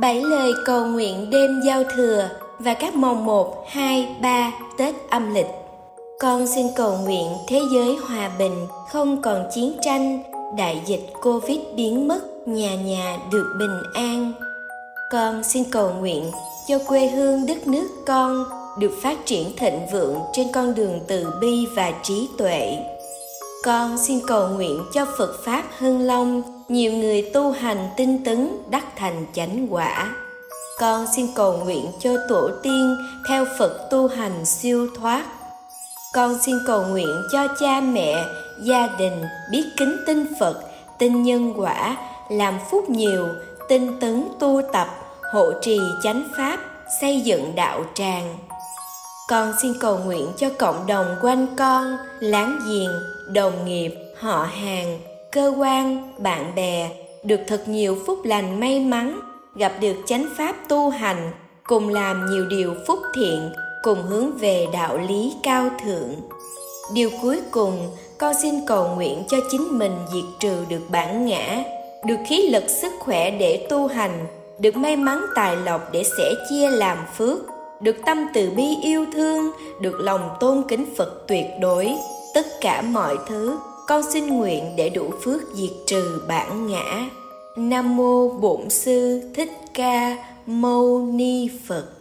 Bảy lời cầu nguyện đêm giao thừa và các mồng 1, 2, 3 Tết âm lịch. Con xin cầu nguyện thế giới hòa bình, không còn chiến tranh, đại dịch Covid biến mất, nhà nhà được bình an. Con xin cầu nguyện cho quê hương đất nước con được phát triển thịnh vượng trên con đường từ bi và trí tuệ. Con xin cầu nguyện cho Phật Pháp hưng long, nhiều người tu hành tinh tấn đắc thành chánh quả. Con xin cầu nguyện cho tổ tiên theo Phật tu hành siêu thoát. Con xin cầu nguyện cho cha mẹ, gia đình biết kính tin Phật, tin nhân quả, làm phúc nhiều, tinh tấn tu tập, hộ trì chánh pháp, xây dựng đạo tràng con xin cầu nguyện cho cộng đồng quanh con, láng giềng, đồng nghiệp, họ hàng, cơ quan, bạn bè, được thật nhiều phúc lành may mắn, gặp được chánh pháp tu hành, cùng làm nhiều điều phúc thiện, cùng hướng về đạo lý cao thượng. Điều cuối cùng, con xin cầu nguyện cho chính mình diệt trừ được bản ngã, được khí lực sức khỏe để tu hành, được may mắn tài lộc để sẻ chia làm phước được tâm từ bi yêu thương, được lòng tôn kính phật tuyệt đối. Tất cả mọi thứ, con xin nguyện để đủ phước diệt trừ bản ngã. Nam mô bổn sư thích ca mâu ni phật.